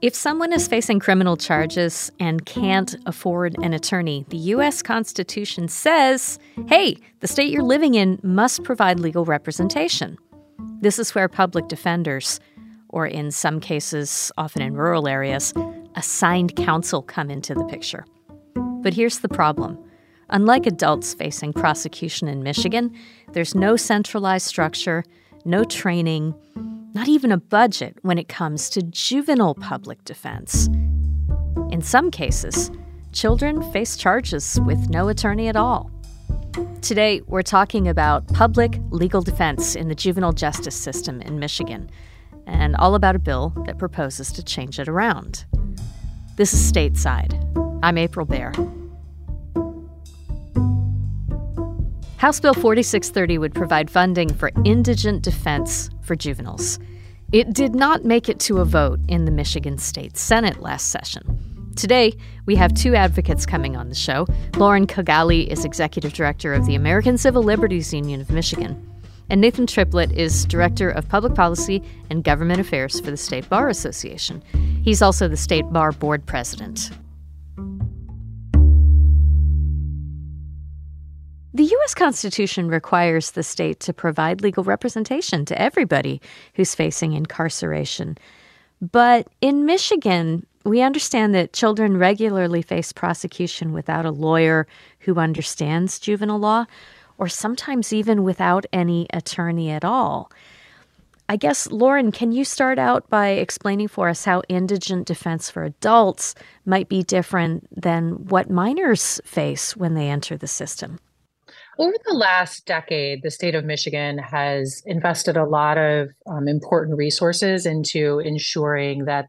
If someone is facing criminal charges and can't afford an attorney, the U.S. Constitution says, hey, the state you're living in must provide legal representation. This is where public defenders, or in some cases, often in rural areas, assigned counsel come into the picture. But here's the problem unlike adults facing prosecution in Michigan, there's no centralized structure, no training not even a budget when it comes to juvenile public defense. In some cases, children face charges with no attorney at all. Today, we're talking about public legal defense in the juvenile justice system in Michigan and all about a bill that proposes to change it around. This is Stateside. I'm April Baer. House Bill 4630 would provide funding for indigent defense for juveniles. It did not make it to a vote in the Michigan State Senate last session. Today, we have two advocates coming on the show. Loren Khogali is executive director of the American Civil Liberties Union of Michigan, and Nathan Triplett is director of public policy and government affairs for the State Bar Association. He's also the State Bar Board president. U.S. Constitution requires the state to provide legal representation to everybody who's facing incarceration. But in Michigan, we understand that children regularly face prosecution without a lawyer who understands juvenile law, or sometimes even without any attorney at all. I guess, Loren, can you start out by explaining for us how indigent defense for adults might be different than what minors face when they enter the system? Over the last decade, the state of Michigan has invested a lot of um, important resources into ensuring that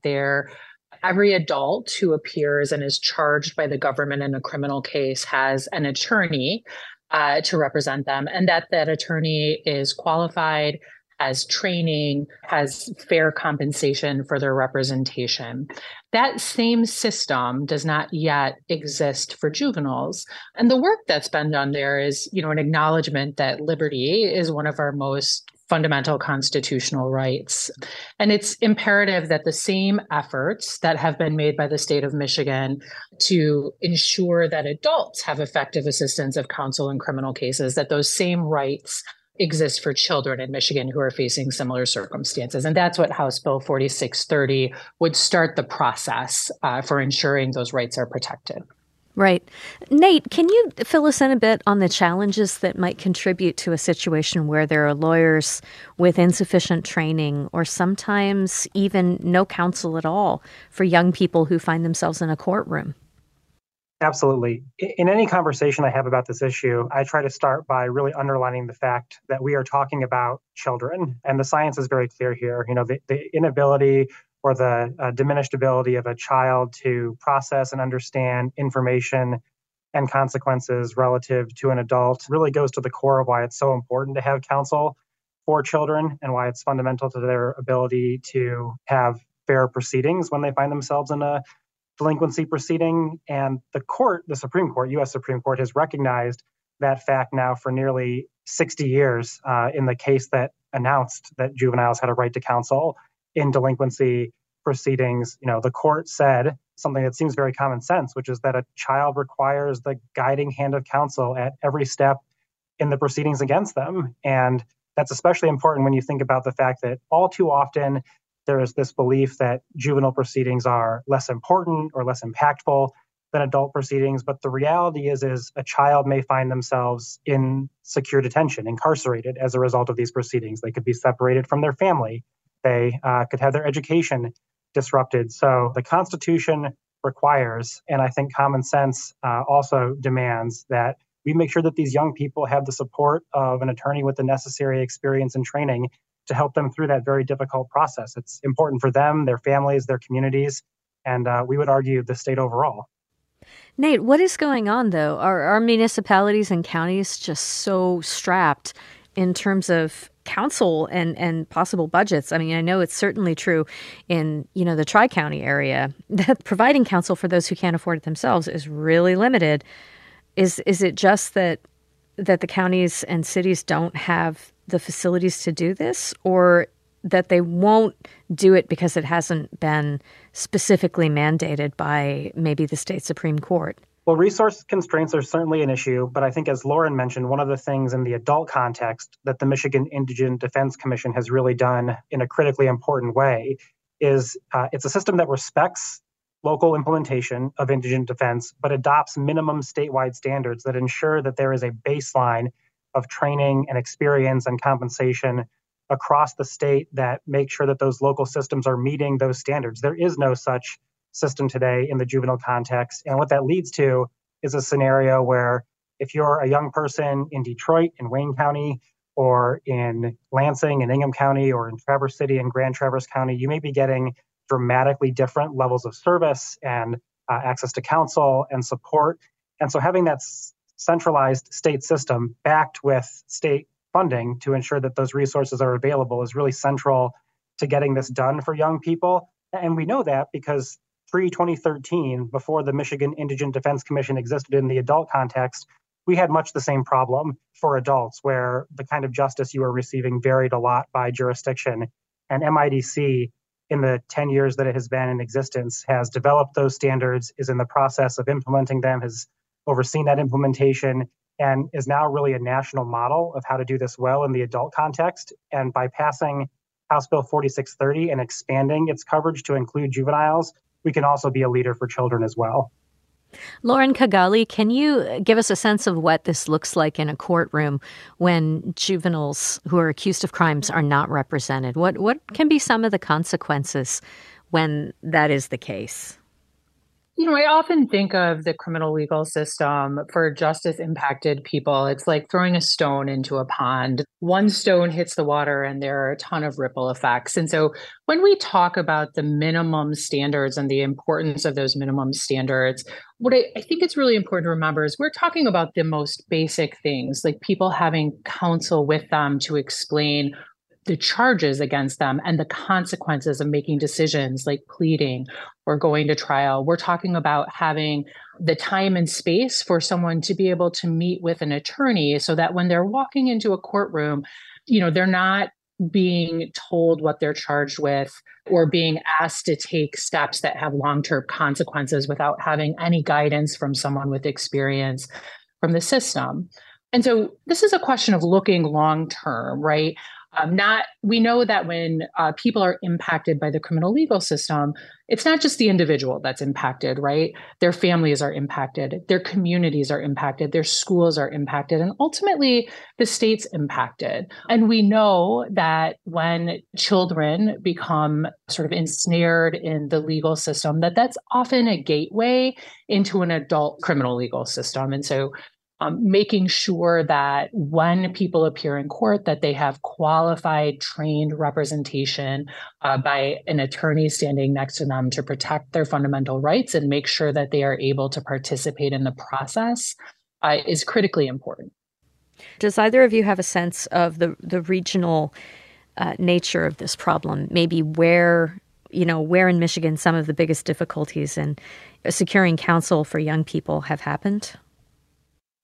every adult who appears and is charged by the government in a criminal case has an attorney uh, to represent them, and that that attorney is qualified, has training, has fair compensation for their representation. That same system does not yet exist for juveniles. And the work that's been done there is, you know, an acknowledgement that liberty is one of our most fundamental constitutional rights. And it's imperative that the same efforts that have been made by the state of Michigan to ensure that adults have effective assistance of counsel in criminal cases, that those same rights exists for children in Michigan who are facing similar circumstances. And that's what House Bill 4630 would start the process uh, for ensuring those rights are protected. Right. Nate, can you fill us in a bit on the challenges that might contribute to a situation where there are lawyers with insufficient training or sometimes even no counsel at all for young people who find themselves in a courtroom? Absolutely. In any conversation I have about this issue, I try to start by really underlining the fact that we are talking about children, and the science is very clear here. You know, the, the inability or the uh, diminished ability of a child to process and understand information and consequences relative to an adult really goes to the core of why it's so important to have counsel for children and why it's fundamental to their ability to have fair proceedings when they find themselves in a delinquency proceeding. And the court, the Supreme Court, US Supreme Court, has recognized that fact now for nearly 60 years uh, in the case that announced that juveniles had a right to counsel in delinquency proceedings. You know, the court said something that seems very common sense, which is that a child requires the guiding hand of counsel at every step in the proceedings against them. And that's especially important when you think about the fact that all too often there is this belief that juvenile proceedings are less important or less impactful than adult proceedings but the reality is is a child may find themselves in secure detention incarcerated as a result of these proceedings. They could be separated from their family. They uh, could have their education disrupted. So the constitution requires and i think common sense uh, also demands that we make sure that these young people have the support of an attorney with the necessary experience and training to help them through that very difficult process. It's important for them, their families, their communities, and uh, we would argue the state overall. Nate, what is going on though? Are our municipalities and counties just so strapped in terms of counsel and and possible budgets? I mean, I know it's certainly true in you know the Tri County area that providing counsel for those who can't afford it themselves is really limited. Is is it just that that the counties and cities don't have the facilities to do this, or that they won't do it because it hasn't been specifically mandated by maybe the state Supreme Court? Well, resource constraints are certainly an issue, but I think, as Loren mentioned, one of the things in the adult context that the Michigan Indigent Defense Commission has really done in a critically important way is uh, it's a system that respects local implementation of indigent defense, but adopts minimum statewide standards that ensure that there is a baseline of training and experience and compensation across the state that make sure that those local systems are meeting those standards. There is no such system today in the juvenile context. And what that leads to is a scenario where if you're a young person in Detroit, in Wayne County, or in Lansing in Ingham County, or in Traverse City in Grand Traverse County, you may be getting dramatically different levels of service and uh, access to counsel and support. And so having that centralized state system backed with state funding to ensure that those resources are available is really central to getting this done for young people. And we know that because pre 2013, before the Michigan Indigent Defense Commission existed in the adult context, we had much the same problem for adults where the kind of justice you were receiving varied a lot by jurisdiction. And MIDC, in the 10 years that it has been in existence, has developed those standards, is in the process of implementing them, has overseen that implementation, and is now really a national model of how to do this well in the adult context. And by passing House Bill 4630 and expanding its coverage to include juveniles, we can also be a leader for children as well. Loren Khogali, can you give us a sense of what this looks like in a courtroom when juveniles who are accused of crimes are not represented? What what can be some of the consequences when that is the case? You know, I often think of the criminal legal system for justice impacted people. It's like throwing a stone into a pond. One stone hits the water and there are a ton of ripple effects. And so when we talk about the minimum standards and the importance of those minimum standards, what I, I think it's really important to remember is we're talking about the most basic things, like people having counsel with them to explain the charges against them and the consequences of making decisions like pleading or going to trial. We're talking about having the time and space for someone to be able to meet with an attorney so that when they're walking into a courtroom, you know, they're not being told what they're charged with or being asked to take steps that have long-term consequences without having any guidance from someone with experience from the system. And so this is a question of looking long term, right? Um, not we know that when uh, people are impacted by the criminal legal system, it's not just the individual that's impacted, right? Their families are impacted, their communities are impacted, their schools are impacted, and ultimately the state's impacted. And we know that when children become sort of ensnared in the legal system, that that's often a gateway into an adult criminal legal system. And so um, making sure that when people appear in court that they have qualified trained representation uh, by an attorney standing next to them to protect their fundamental rights and make sure that they are able to participate in the process uh, is critically important. Does either of you have a sense of the the regional uh, nature of this problem? Maybe where you know where in michigan some of the biggest difficulties in securing counsel for young people have happened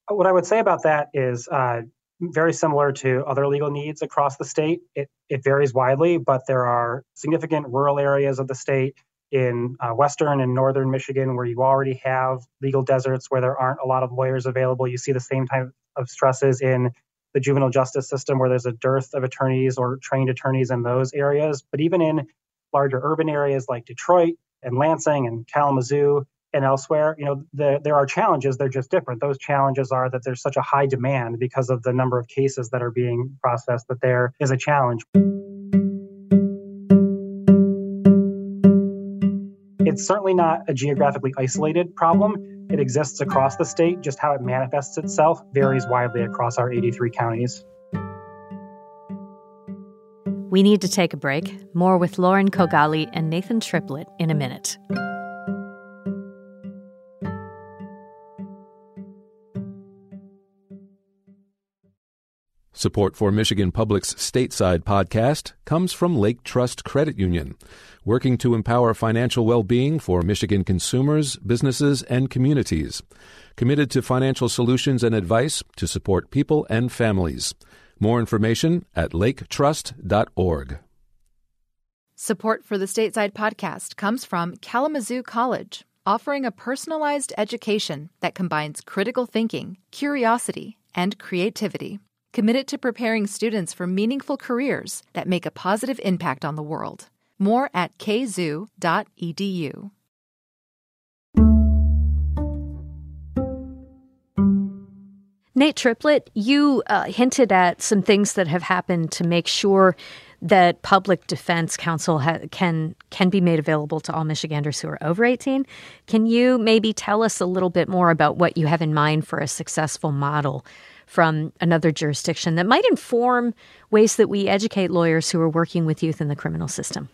what I would say about that is uh, very similar to other legal needs across the state. It, it varies widely, but there are significant rural areas of the state in uh, western and northern Michigan where you already have legal deserts where there aren't a lot of lawyers available. You see the same type of stresses in the juvenile justice system where there's a dearth of attorneys or trained attorneys in those areas. But even in larger urban areas like Detroit and Lansing and Kalamazoo, and elsewhere, you know, the, there are challenges. They're just different. Those challenges are that there's such a high demand because of the number of cases that are being processed that there is a challenge. It's certainly not a geographically isolated problem. It exists across the state. Just how it manifests itself varies widely across our 83 counties. We need to take a break. More with Loren Khogali and Nathan Triplett in a minute. Support for Michigan Public's stateside podcast comes from Lake Trust Credit Union, working to empower financial well-being for Michigan consumers, businesses, and communities. Committed to financial solutions and advice to support people and families. More information at laketrust.org. Support for the Stateside podcast comes from Kalamazoo College, offering a personalized education that combines critical thinking, curiosity, and creativity. Committed to preparing students for meaningful careers that make a positive impact on the world. More at kzoo.edu. Nate Triplett, you uh, hinted at some things that have happened to make sure that public defense counsel ha- can can be made available to all Michiganders who are over 18. Can you maybe tell us a little bit more about what you have in mind for a successful model from another jurisdiction that might inform ways that we educate lawyers who are working with youth in the criminal system?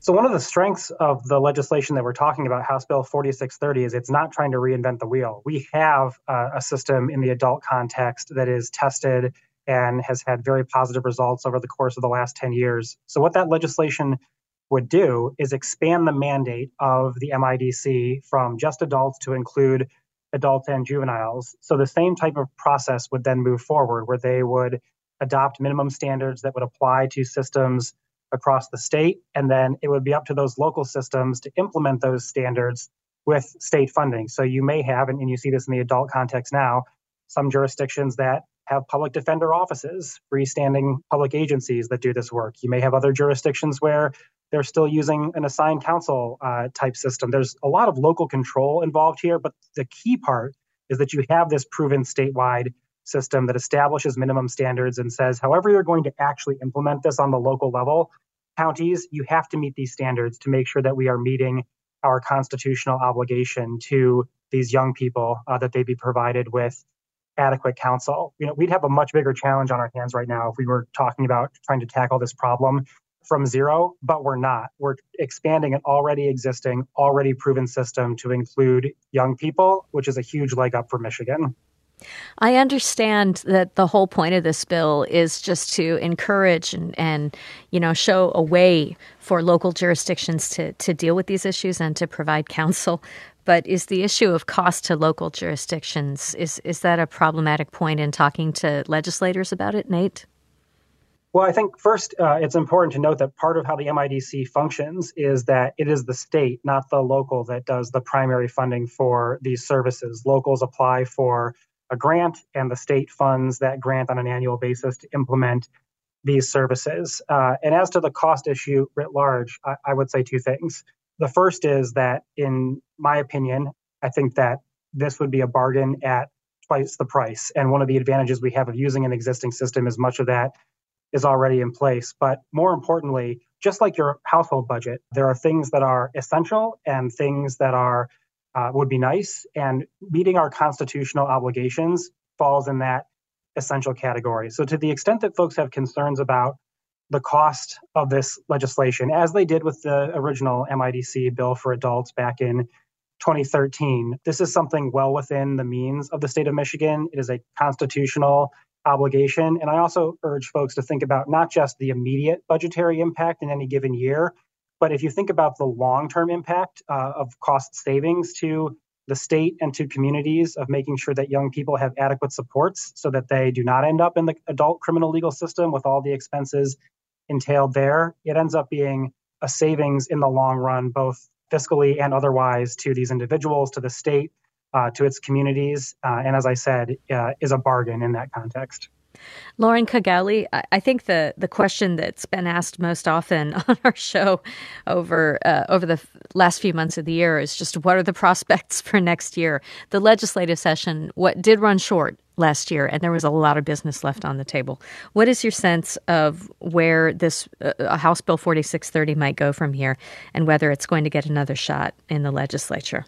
So, one of the strengths of the legislation that we're talking about, House Bill 4630, is it's not trying to reinvent the wheel. We have uh, a system in the adult context that is tested and has had very positive results over the course of the last 10 years. So, what that legislation would do is expand the mandate of the MIDC from just adults to include adults and juveniles. So, the same type of process would then move forward where they would adopt minimum standards that would apply to systems across the state. And then it would be up to those local systems to implement those standards with state funding. So you may have, and you see this in the adult context now, some jurisdictions that have public defender offices, freestanding public agencies that do this work. You may have other jurisdictions where they're still using an assigned counsel uh, type system. There's a lot of local control involved here, but the key part is that you have this proven statewide system that establishes minimum standards and says, however, you're going to actually implement this on the local level, counties, you have to meet these standards to make sure that we are meeting our constitutional obligation to these young people uh, that they be provided with adequate counsel. You know, we'd have a much bigger challenge on our hands right now if we were talking about trying to tackle this problem from zero, but we're not. We're expanding an already existing, already proven system to include young people, which is a huge leg up for Michigan. I understand that the whole point of this bill is just to encourage and, and you know show a way for local jurisdictions to, to deal with these issues and to provide counsel. But is the issue of cost to local jurisdictions is is that a problematic point in talking to legislators about it, Nate? Well, I think first uh, it's important to note that part of how the MIDC functions is that it is the state, not the local, that does the primary funding for these services. Locals apply for a grant, and the state funds that grant on an annual basis to implement these services. Uh, and as to the cost issue writ large, I, I would say two things. The first is that, in my opinion, I think that this would be a bargain at twice the price. And one of the advantages we have of using an existing system is much of that is already in place. But more importantly, just like your household budget, there are things that are essential and things that are uh, would be nice. And meeting our constitutional obligations falls in that essential category. So, to the extent that folks have concerns about the cost of this legislation, as they did with the original MIDC bill for adults back in 2013, this is something well within the means of the state of Michigan. It is a constitutional obligation. And I also urge folks to think about not just the immediate budgetary impact in any given year, but if you think about the long term impact uh, of cost savings to the state and to communities of making sure that young people have adequate supports so that they do not end up in the adult criminal legal system with all the expenses entailed there, it ends up being a savings in the long run, both fiscally and otherwise, to these individuals, to the state, uh, to its communities. Uh, and as I said, uh, is a bargain in that context. Loren Khogali, I think the, the question that's been asked most often on our show over uh, over the last few months of the year is just what are the prospects for next year? The legislative session what did run short last year, and there was a lot of business left on the table. What is your sense of where this uh, House Bill 4630 might go from here, and whether it's going to get another shot in the legislature?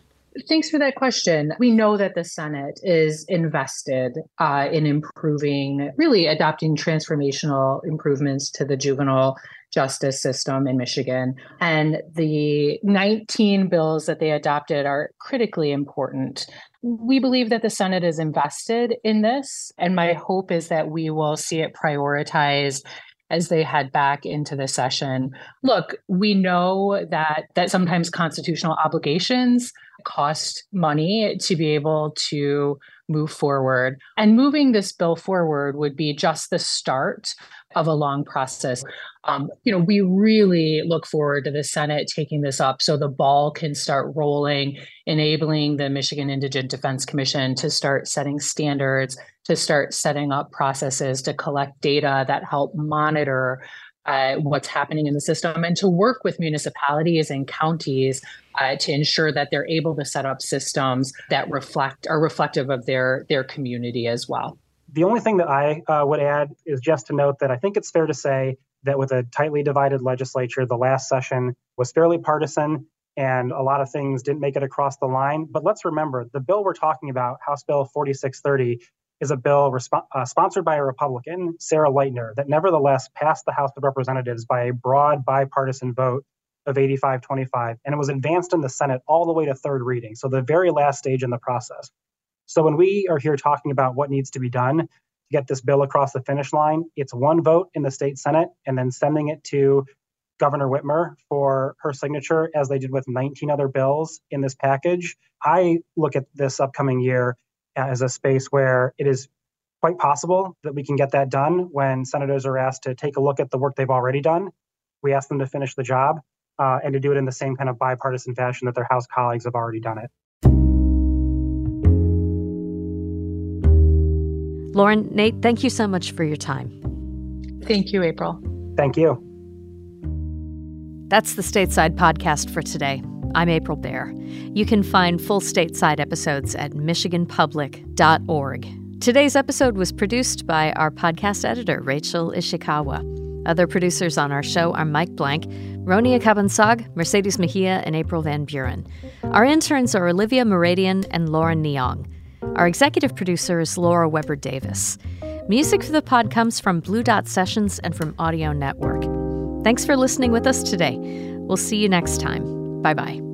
Thanks for that question. We know that the Senate is invested uh, in improving, really adopting transformational improvements to the juvenile justice system in Michigan. And the 19 bills that they adopted are critically important. We believe that the Senate is invested in this. And my hope is that we will see it prioritized as they head back into the session. Look, we know that that sometimes constitutional obligations cost money to be able to move forward. And moving this bill forward would be just the start of a long process. Um, you know, we really look forward to the Senate taking this up so the ball can start rolling, enabling the Michigan Indigent Defense Commission to start setting standards, to start setting up processes to collect data that help monitor uh, what's happening in the system and to work with municipalities and counties uh, to ensure that they're able to set up systems that reflect are reflective of their their community as well. The only thing that I uh, would add is just to note that I think it's fair to say that with a tightly divided legislature, the last session was fairly partisan and a lot of things didn't make it across the line. But let's remember the bill we're talking about, House Bill 4630, is a bill resp- uh, sponsored by a Republican, Sarah Lightner, that nevertheless passed the House of Representatives by a broad bipartisan vote of 85 25. And it was advanced in the Senate all the way to third reading. So the very last stage in the process. So when we are here talking about what needs to be done to get this bill across the finish line, it's one vote in the state Senate and then sending it to Governor Whitmer for her signature, as they did with 19 other bills in this package. I look at this upcoming year as a space where it is quite possible that we can get that done when senators are asked to take a look at the work they've already done. We ask them to finish the job uh, and to do it in the same kind of bipartisan fashion that their House colleagues have already done it. Loren, Nate, thank you so much for your time. Thank you, April. Thank you. That's the Stateside Podcast for today. I'm April Baer. You can find full stateside episodes at michiganpublic.org. Today's episode was produced by our podcast editor, Rachel Ishikawa. Other producers on our show are Mike Blank, Ronia Kabansag, Mercedes Mejia, and April Van Buren. Our interns are Olivia Moradian and Lauren Neong. Our executive producer is Laura Weber Davis. Music for the pod comes from Blue Dot Sessions and from Audio Network. Thanks for listening with us today. We'll see you next time. Bye bye.